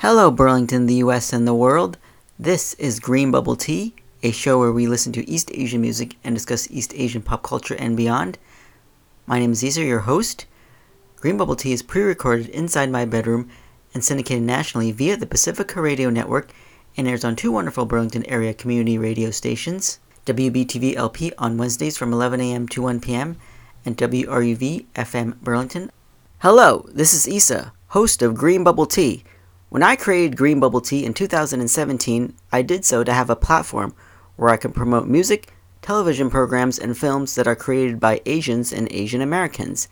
Hello, Burlington, the US, and the world. This is Green Bubble Tea, a show where we listen to East Asian music and discuss East Asian pop culture and beyond. My name is Caesar, your host. Green Bubble Tea is pre recorded inside my bedroom and syndicated nationally via the Pacifica Radio Network and airs on two wonderful Burlington area community radio stations WBTV LP on Wednesdays from 11 a.m. to 1 p.m. and WRUV FM Burlington. Hello, this is Isa, host of Green Bubble Tea. When I created Green Bubble Tea in 2017, I did so to have a platform where I can promote music, television programs, and films that are created by Asians and Asian Americans,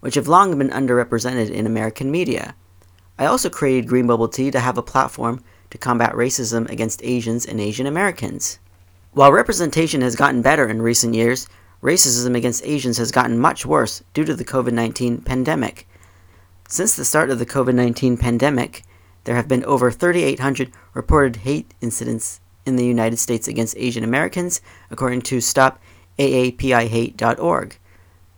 which have long been underrepresented in American media. I also created Green Bubble Tea to have a platform to combat racism against Asians and Asian Americans. While representation has gotten better in recent years, racism against Asians has gotten much worse due to the COVID 19 pandemic. Since the start of the COVID 19 pandemic, there have been over 3,800 reported hate incidents in the United States against Asian Americans, according to StopAAPIHate.org.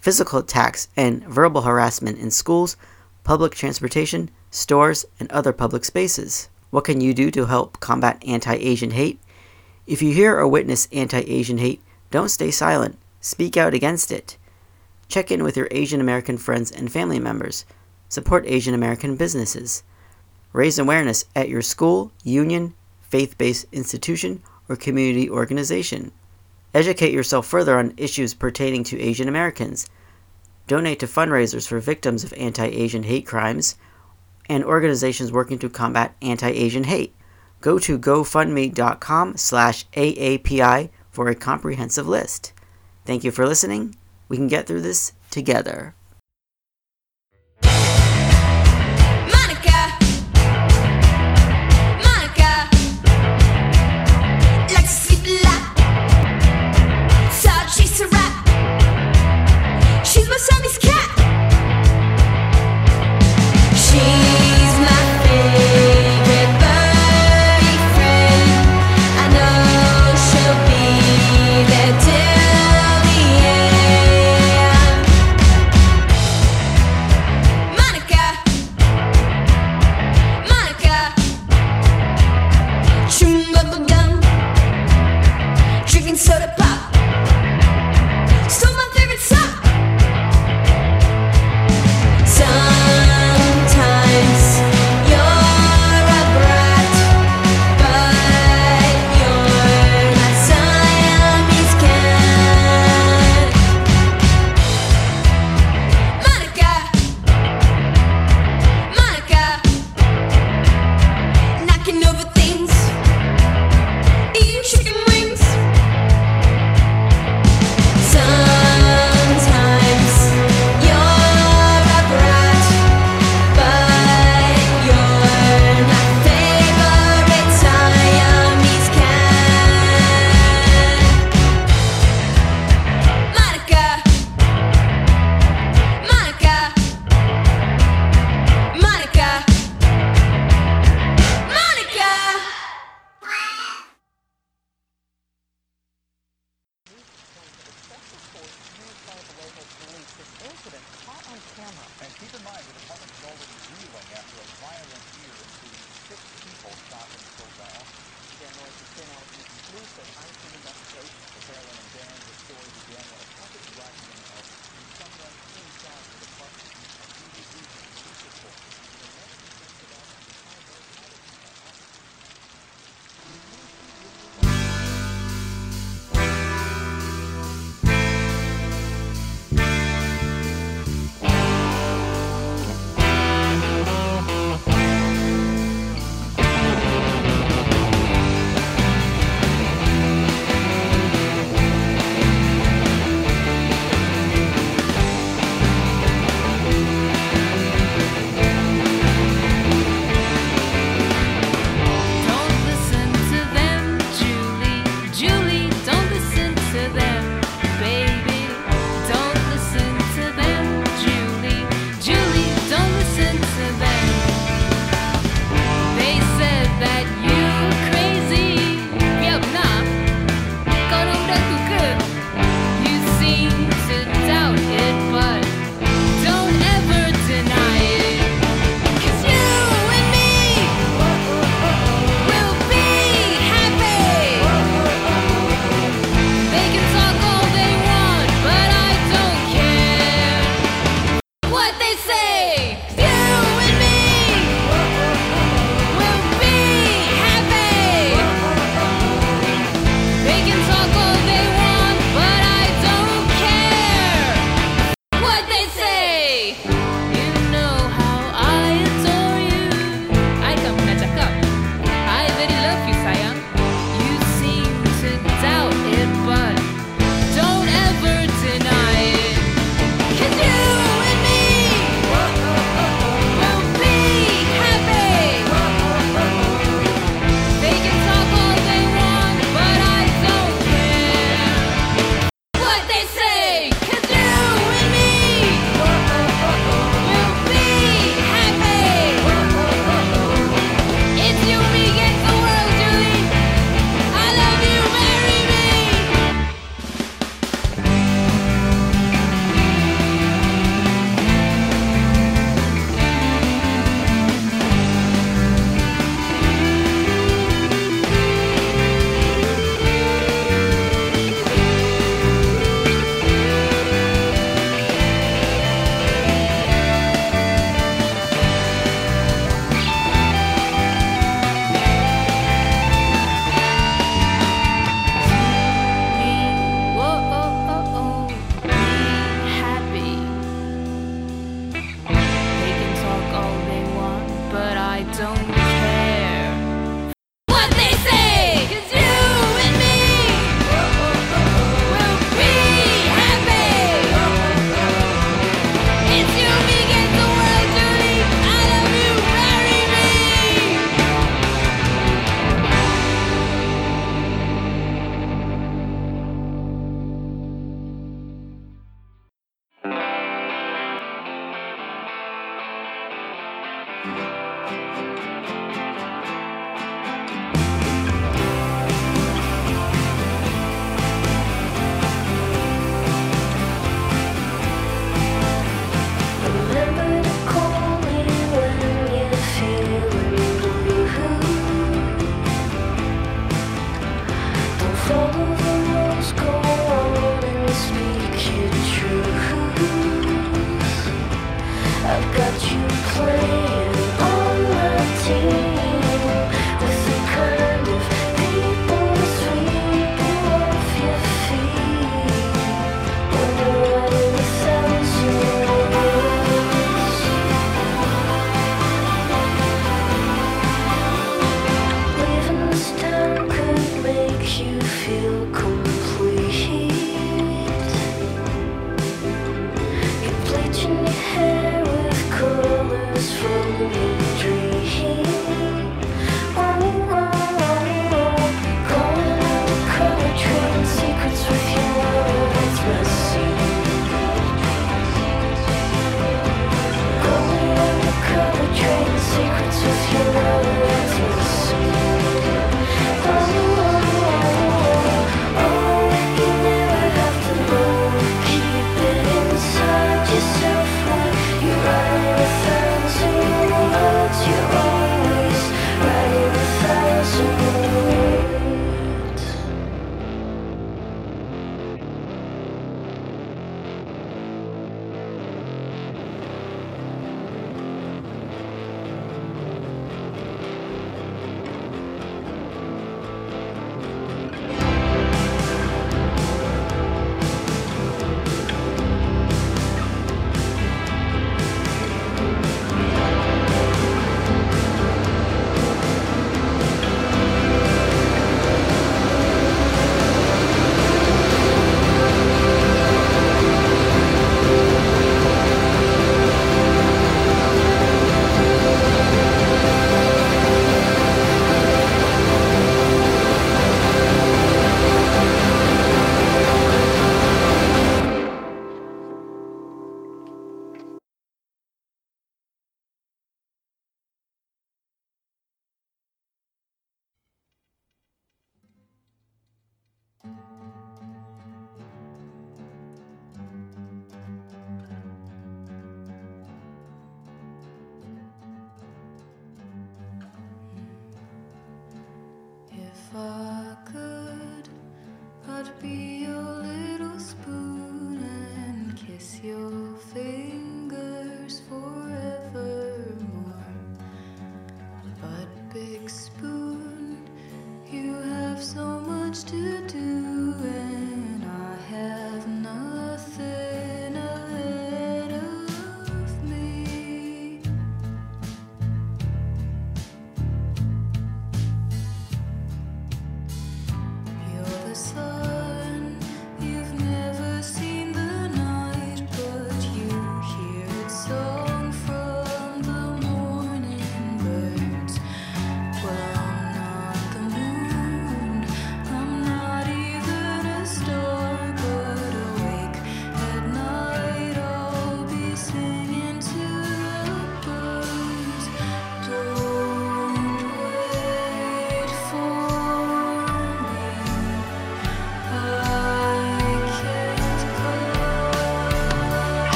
Physical attacks and verbal harassment in schools, public transportation, stores, and other public spaces. What can you do to help combat anti Asian hate? If you hear or witness anti Asian hate, don't stay silent. Speak out against it. Check in with your Asian American friends and family members. Support Asian American businesses. Raise awareness at your school, union, faith based institution, or community organization. Educate yourself further on issues pertaining to Asian Americans. Donate to fundraisers for victims of anti Asian hate crimes and organizations working to combat anti Asian hate. Go to gofundme.com slash AAPI for a comprehensive list. Thank you for listening. We can get through this together. And. Dan Norris has been out exclusive high-speed investigation for Carolyn and Dan. The story began when a in the mail from someone inside the department. From the police report.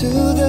To the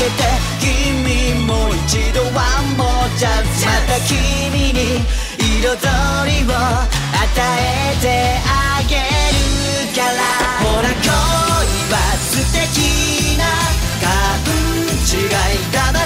けて君も一度ワンモーチャンスまた君に彩りを与えてあげるから。ほら恋は素敵な勘違いだな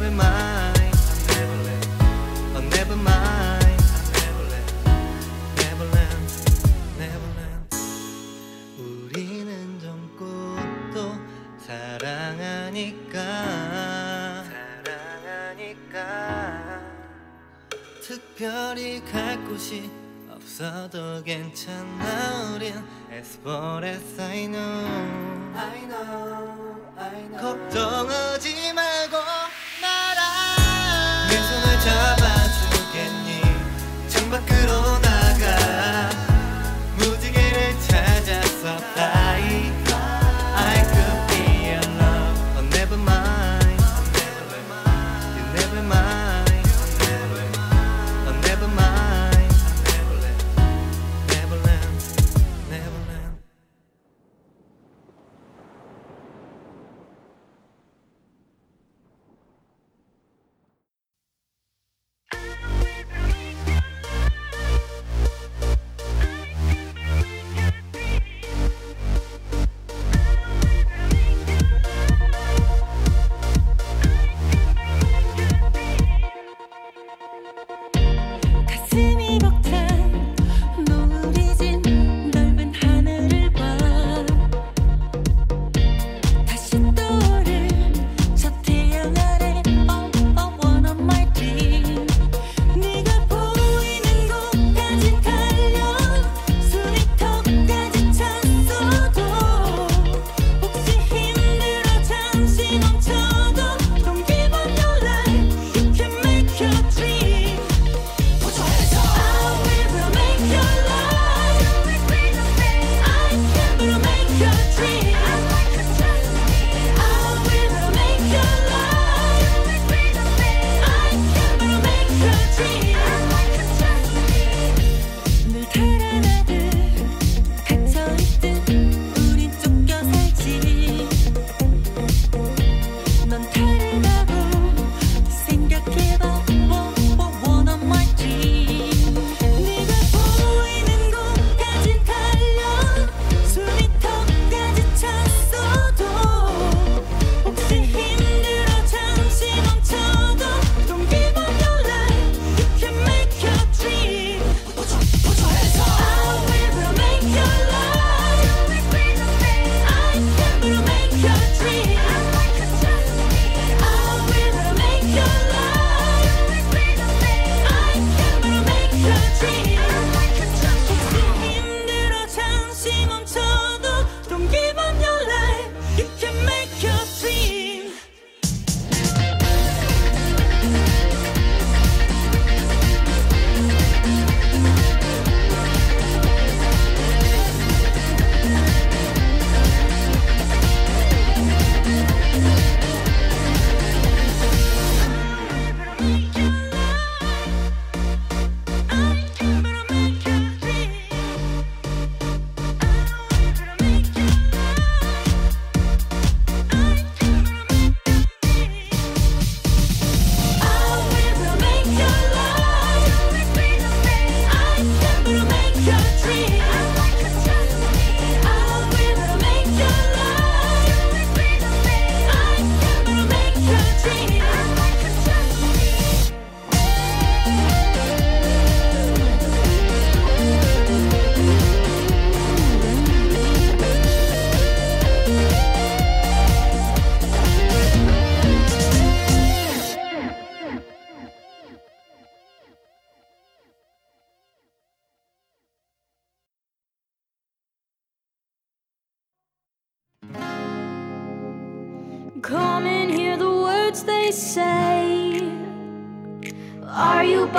never mind. I never left. I never mind. I never left. Neverland. Neverland. 우리는 젊고또 사랑하니까. 사랑하니까. 특별히 갈 곳이 없어도 괜찮아 우린 As far as I know I know I know 걱정하지 말고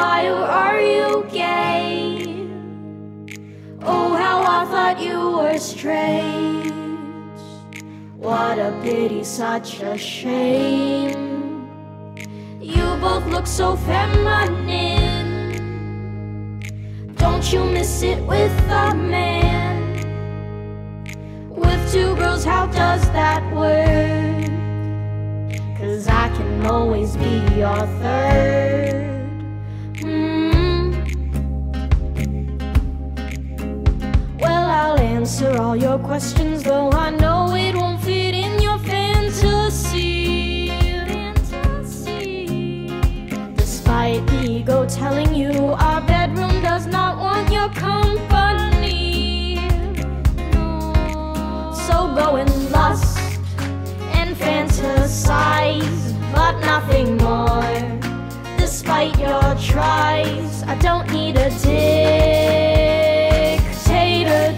Bi or are you gay? Oh, how I thought you were straight. What a pity, such a shame. You both look so feminine. Don't you miss it with a man? With two girls, how does that work? Cause I can always be your third. Answer all your questions, though I know it won't fit in your fantasy. fantasy. Despite the ego telling you our bedroom does not want your company. So go and lust and fantasize, but nothing more. Despite your tries, I don't need a dictator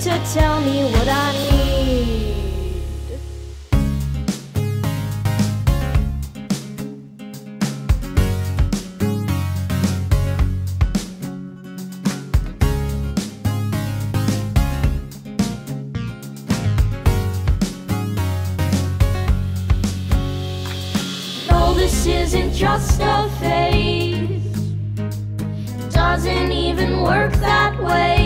to tell me what I need. No, this isn't just a phase. Doesn't even work that way.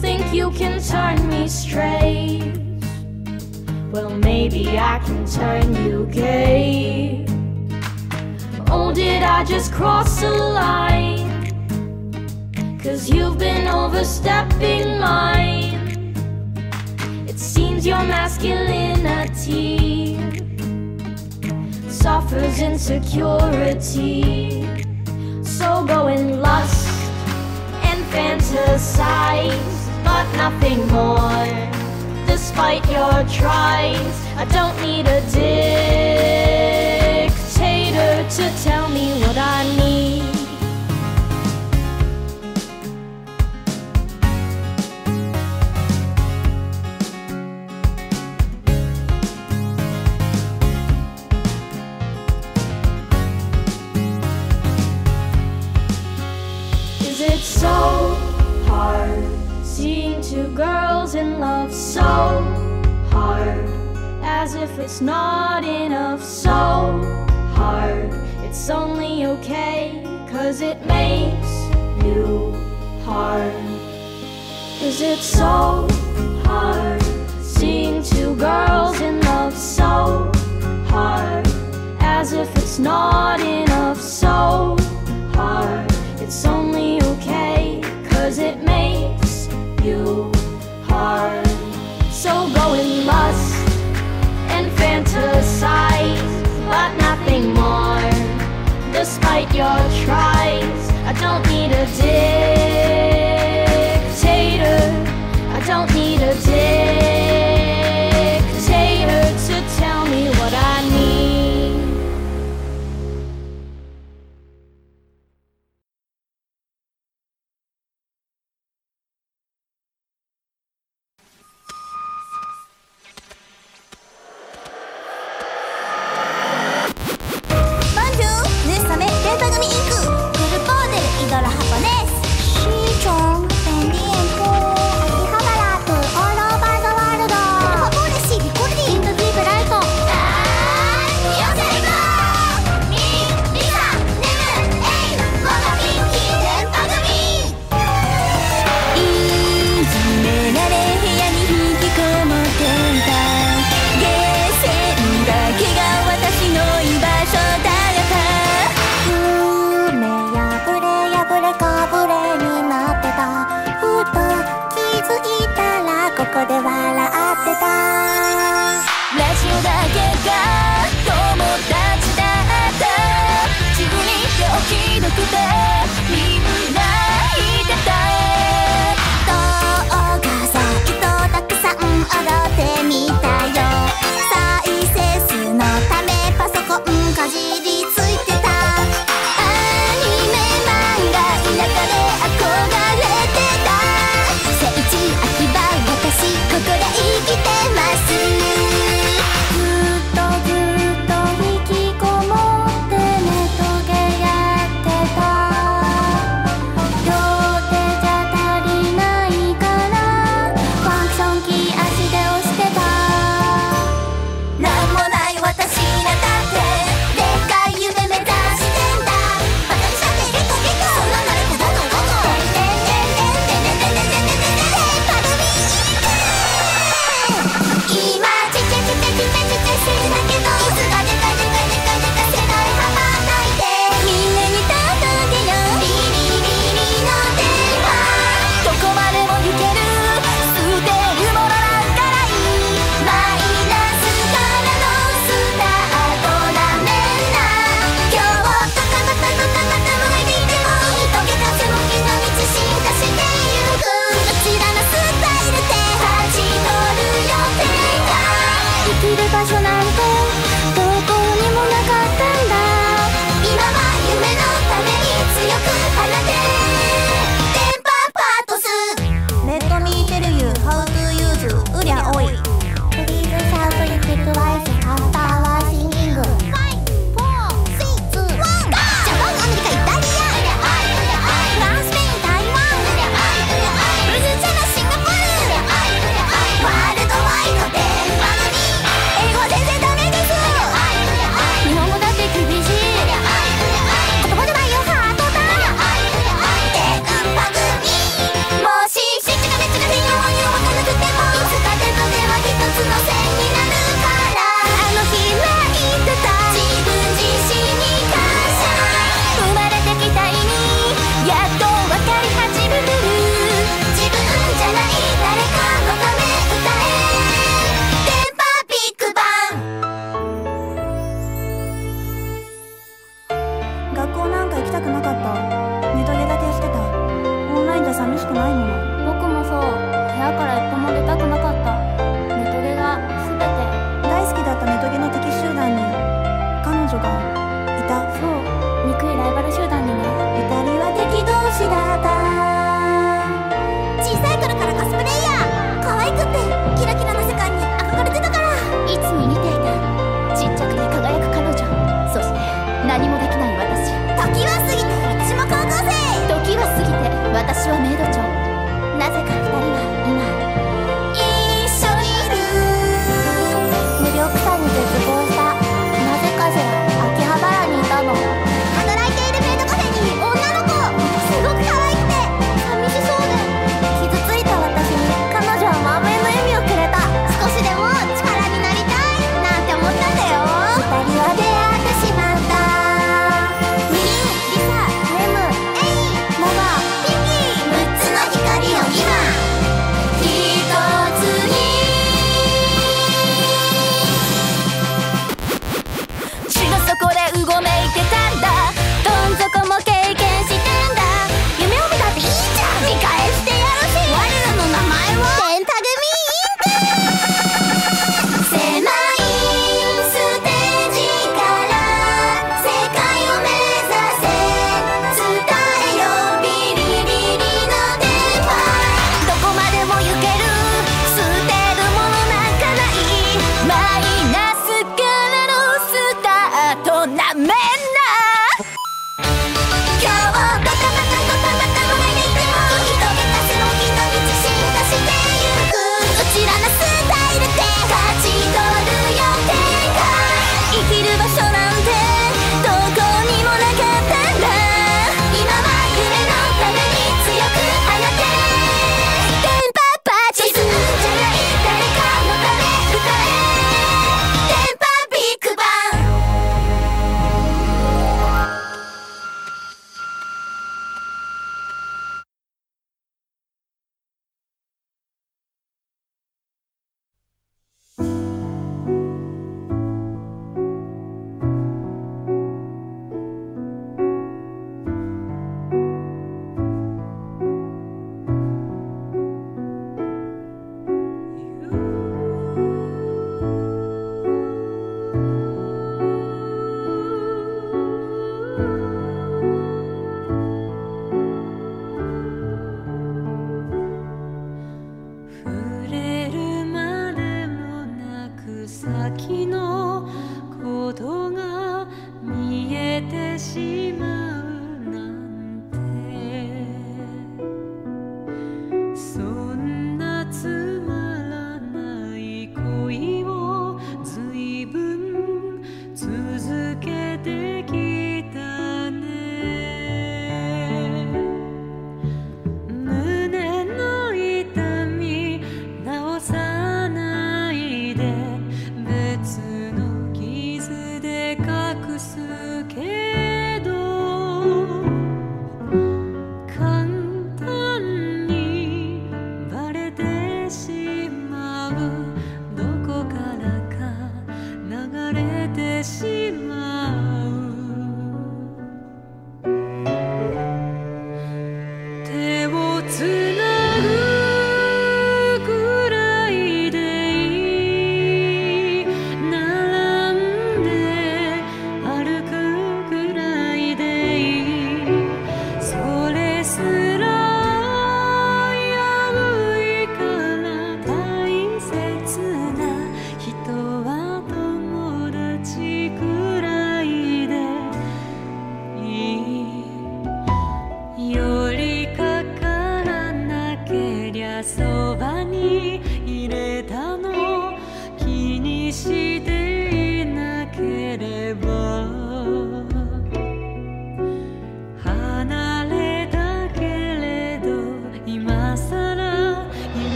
Think you can turn me straight? Well, maybe I can turn you gay. Oh, did I just cross a line? Cause you've been overstepping mine. It seems your masculinity suffers insecurity. So go and lust and fantasize, but nothing more. Despite your tries, I don't need a dictator to tell me what I need. Two girls in love so hard? As if it's not enough, so hard. It's only okay, cause it makes you hard. Is it so hard seeing two girls in love so hard? As if it's not enough, so hard. It's only okay, cause it makes you hard. So go and lust and fantasize, but nothing more. Despite your tries, I don't need a dictator. I don't need a dictator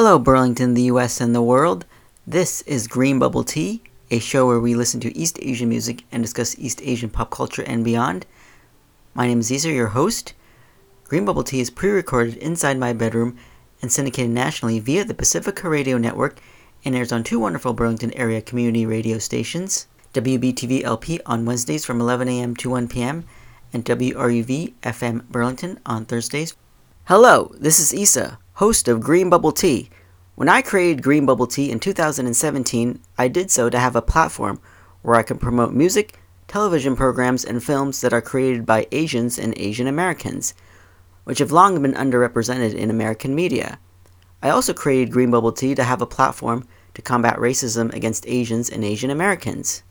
Hello, Burlington, the US, and the world. This is Green Bubble Tea, a show where we listen to East Asian music and discuss East Asian pop culture and beyond. My name is Caesar, your host. Green Bubble Tea is pre recorded inside my bedroom and syndicated nationally via the Pacifica Radio Network and airs on two wonderful Burlington area community radio stations WBTV LP on Wednesdays from 11 a.m. to 1 p.m. and WRUV FM Burlington on Thursdays Hello, this is Issa, host of Green Bubble Tea. When I created Green Bubble Tea in 2017, I did so to have a platform where I can promote music, television programs, and films that are created by Asians and Asian Americans, which have long been underrepresented in American media. I also created Green Bubble Tea to have a platform to combat racism against Asians and Asian Americans.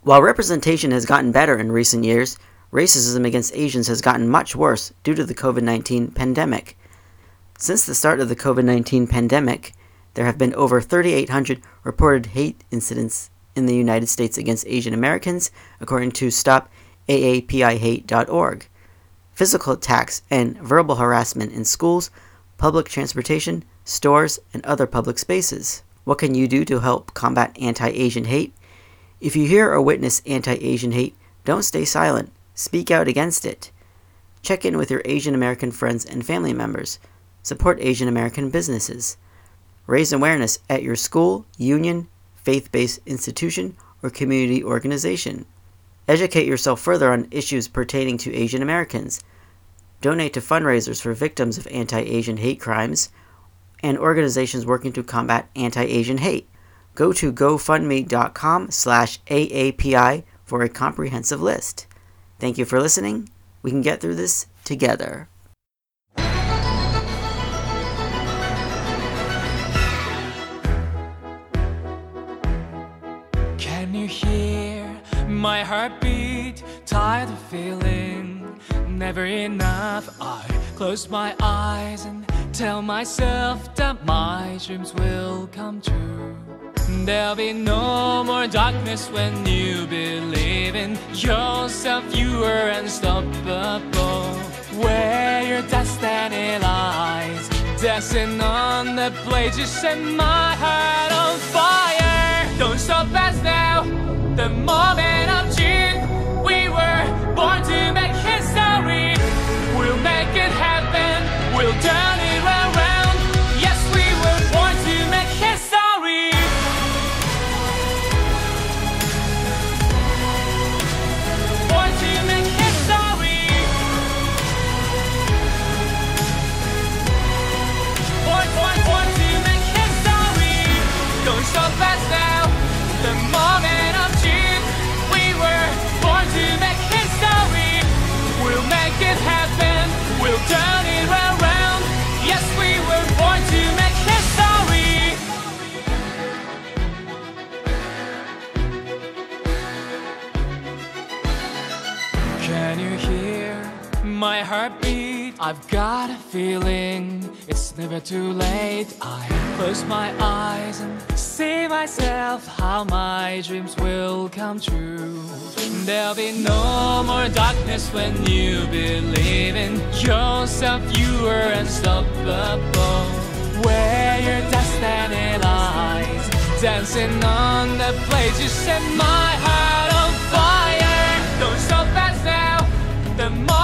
While representation has gotten better in recent years, racism against Asians has gotten much worse due to the COVID 19 pandemic. Since the start of the COVID 19 pandemic, there have been over 3,800 reported hate incidents in the United States against Asian Americans, according to StopAAPIHate.org. Physical attacks and verbal harassment in schools, public transportation, stores, and other public spaces. What can you do to help combat anti Asian hate? If you hear or witness anti Asian hate, don't stay silent. Speak out against it. Check in with your Asian American friends and family members. Support Asian American businesses. Raise awareness at your school, union, faith based institution, or community organization. Educate yourself further on issues pertaining to Asian Americans. Donate to fundraisers for victims of anti Asian hate crimes and organizations working to combat anti Asian hate. Go to gofundme.com slash AAPI for a comprehensive list. Thank you for listening. We can get through this together. My heartbeat? Tired of feeling never enough. I close my eyes and tell myself that my dreams will come true. There'll be no more darkness when you believe in yourself. You are unstoppable. Where your destiny lies, dancing on the blade, you set my heart on fire. Don't stop us now. The moment of June, we were born to make I've got a feeling it's never too late. I close my eyes and see myself how my dreams will come true. There'll be no more darkness when you believe in yourself. You are unstoppable. Where your destiny lies, dancing on the place you set my heart on fire. Don't stop now. The moment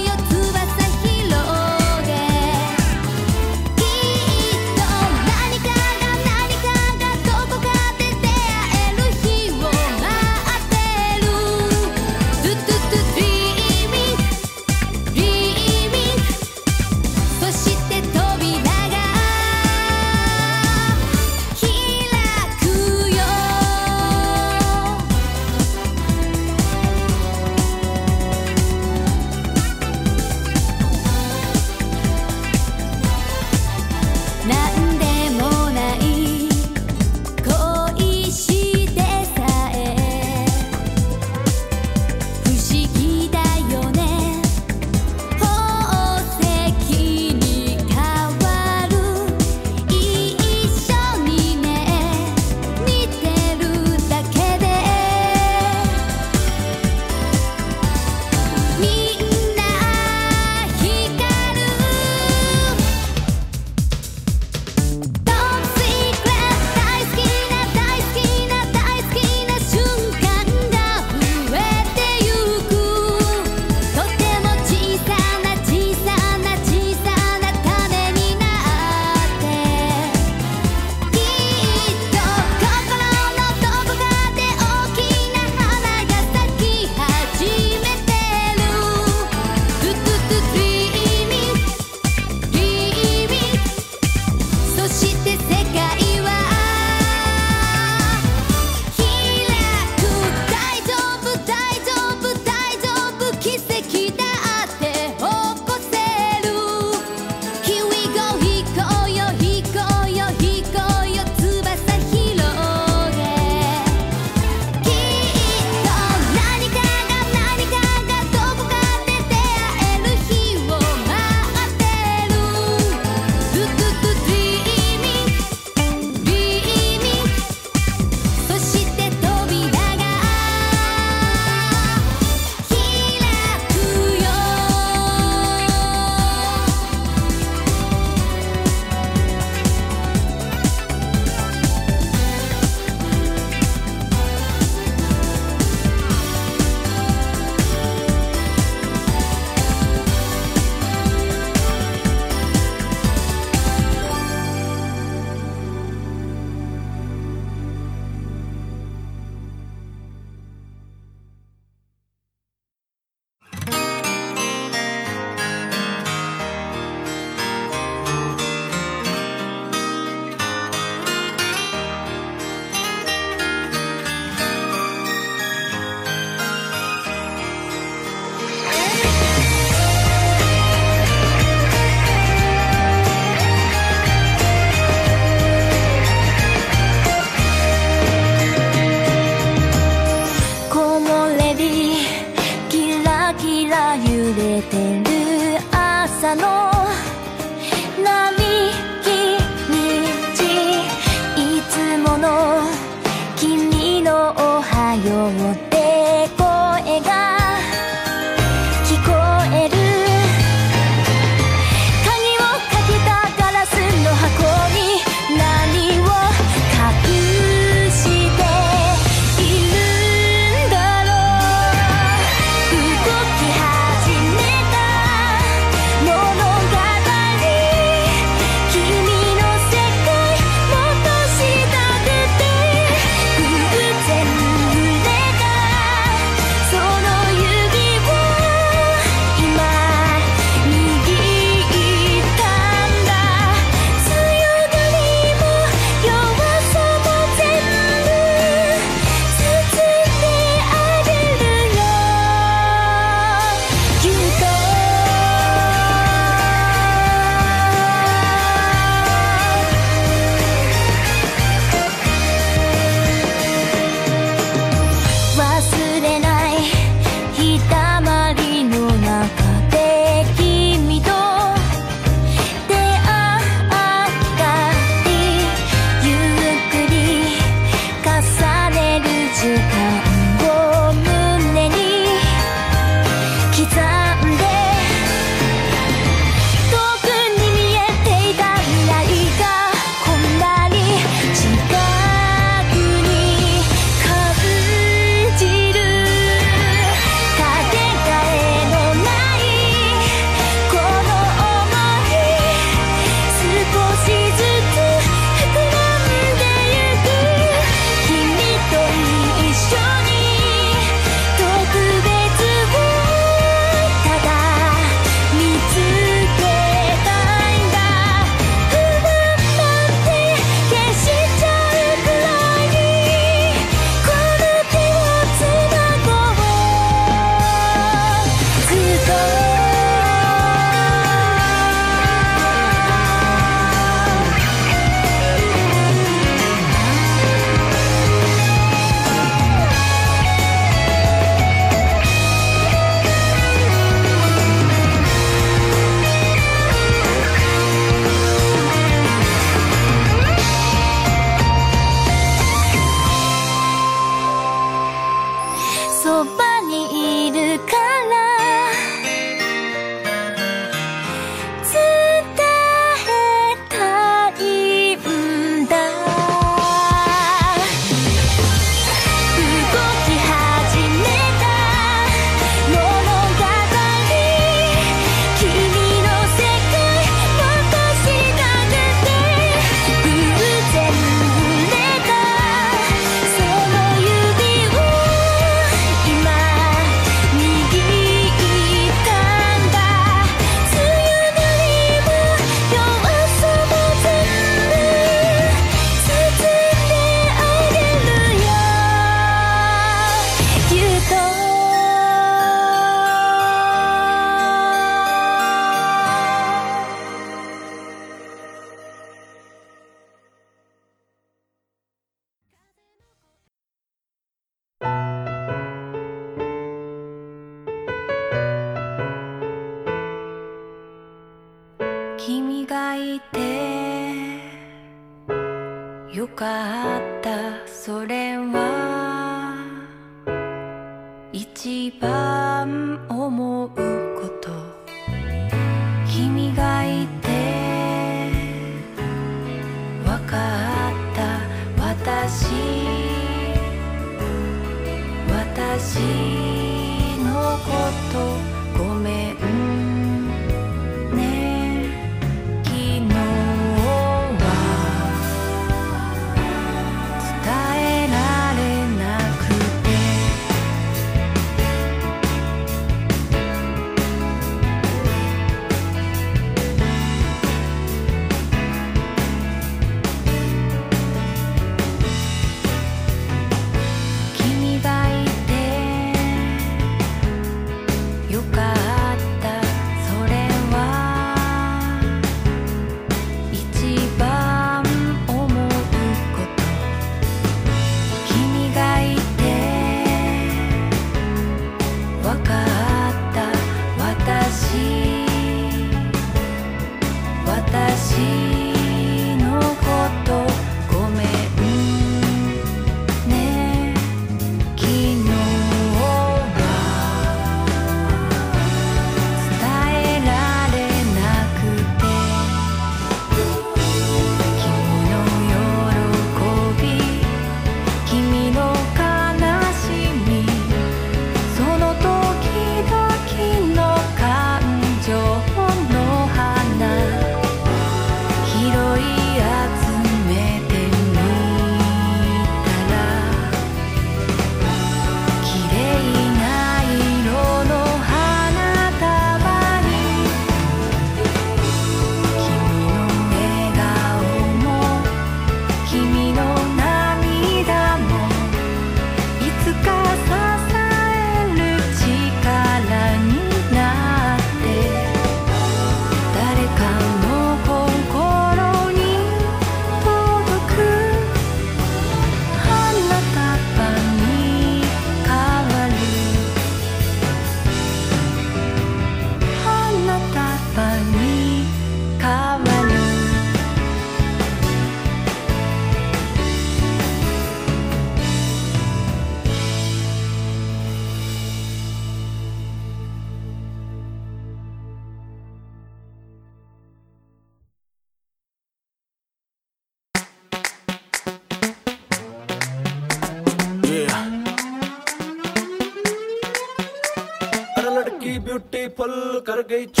they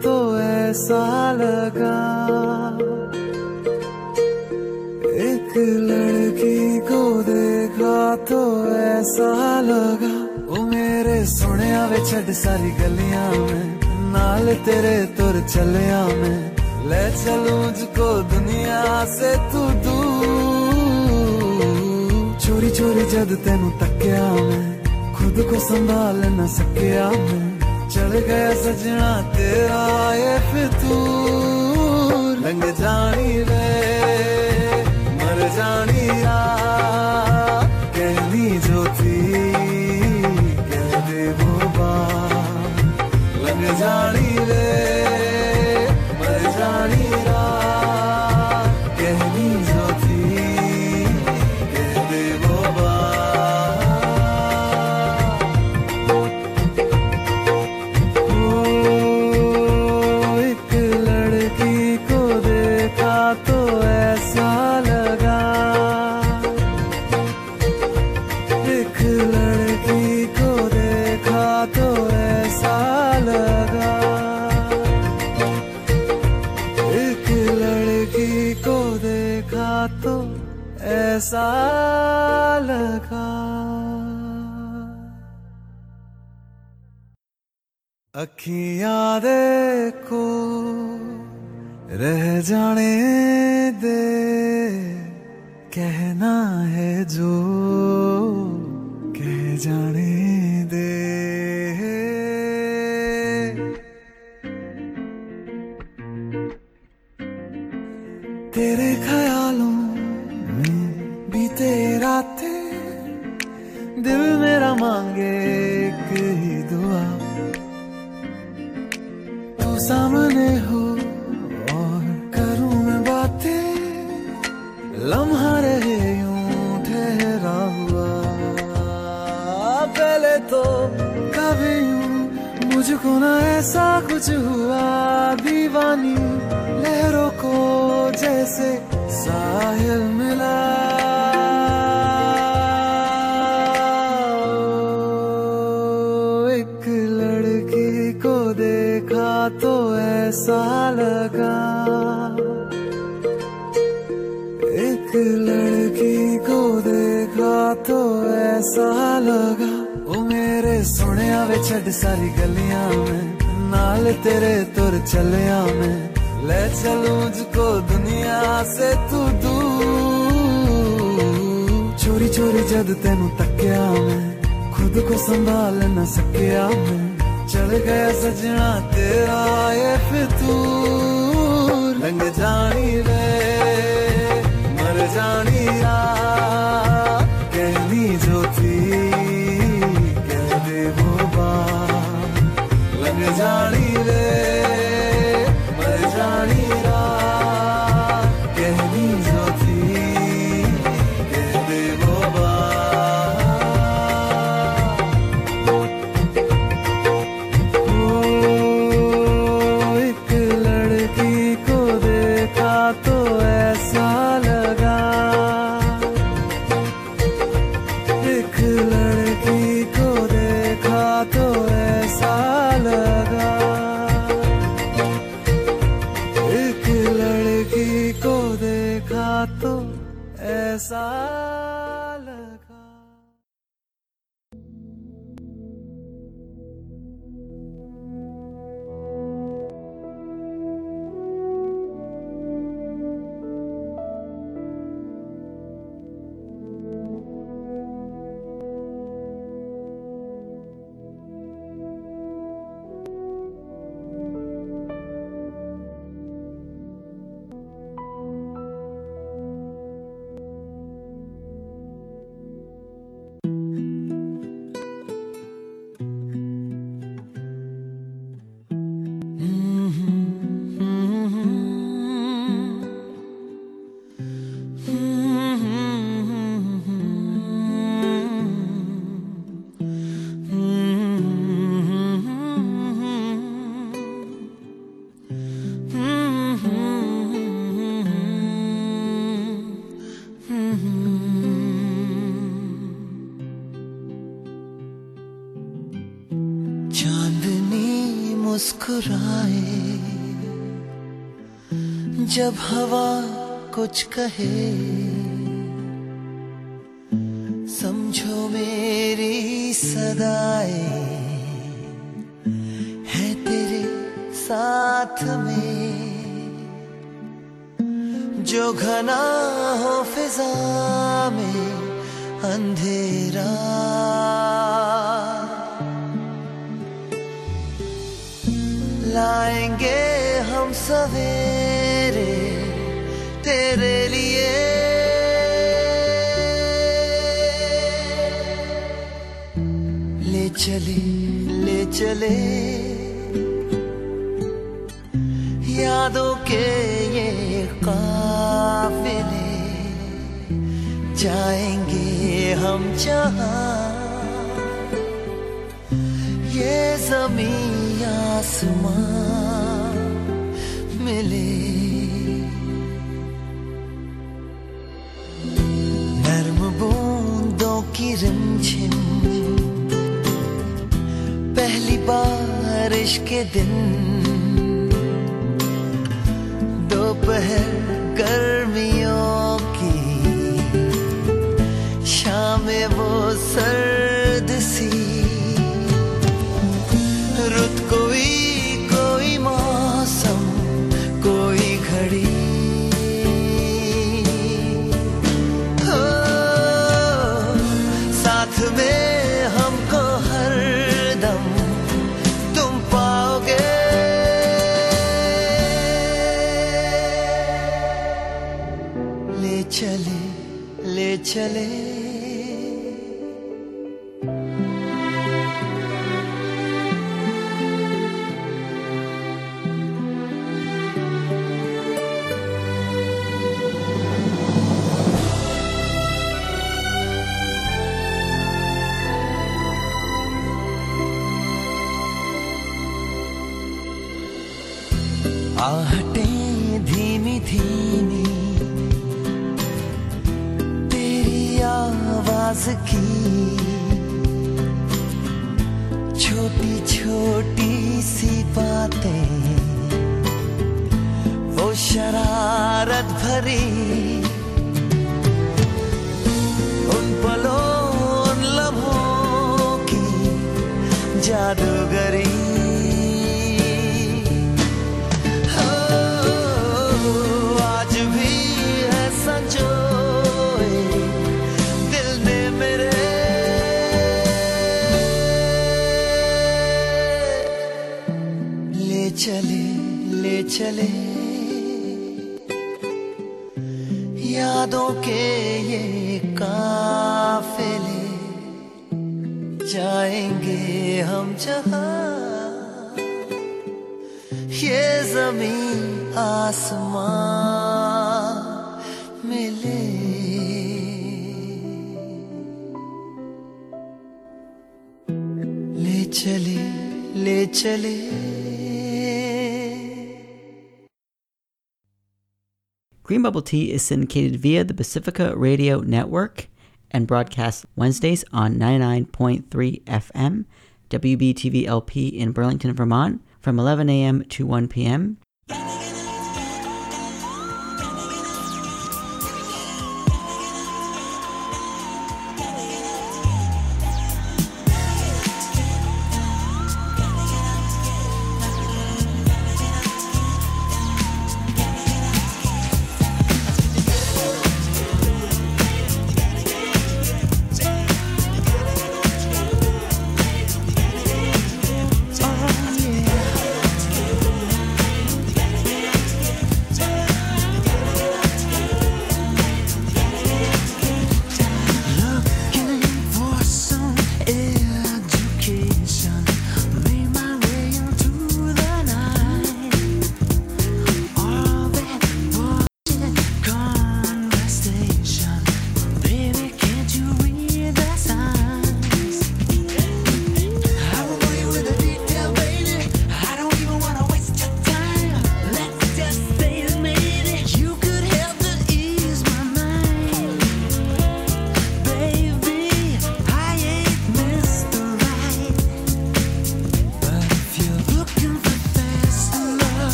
तो ऐसा लगा। एक लड़की को देखा तो ऐसा लगा। ओ मेरे सोने वे छड़ सारी गलियाँ में, नाल तेरे तुर चलिया में। ले चलू को दुनिया से तू दूर। चोरी चोरी जद तेन तकिया मैं, खुद को संभाल न सकिया मैं। चल गया सजना तेरा ये फितूर। लंग जानी रे मर जानी रह जाने दे कहना है जो sun. जब हवा कुछ कहे, समझो मेरी सदाए है तेरे साथ में। जो घना हो फिजा में अंधेरा। लाएँगे हम सवेरे चले, ले चले। यादों के ये काफिले, जाएँगे हम जहा। ये जमी आसमां मिले। नर्म बूंदों की रिमझिम बारिश के दिन। दोपहर गर्मियों की शाम वो सर छोटी छोटी सी बातें वो शरारत भरी। उन पलों उन लम्हों की जादूगरी चले। यादों के ये काफिले जाएँगे हम जहाँ। ये ज़मीन आसमां मिले। ले चले ले चले। Green Bubble Tea is syndicated via the Pacifica Radio Network and broadcasts Wednesdays on 99.3 FM, WBTV LP in Burlington, Vermont, from 11 a.m. to 1 p.m.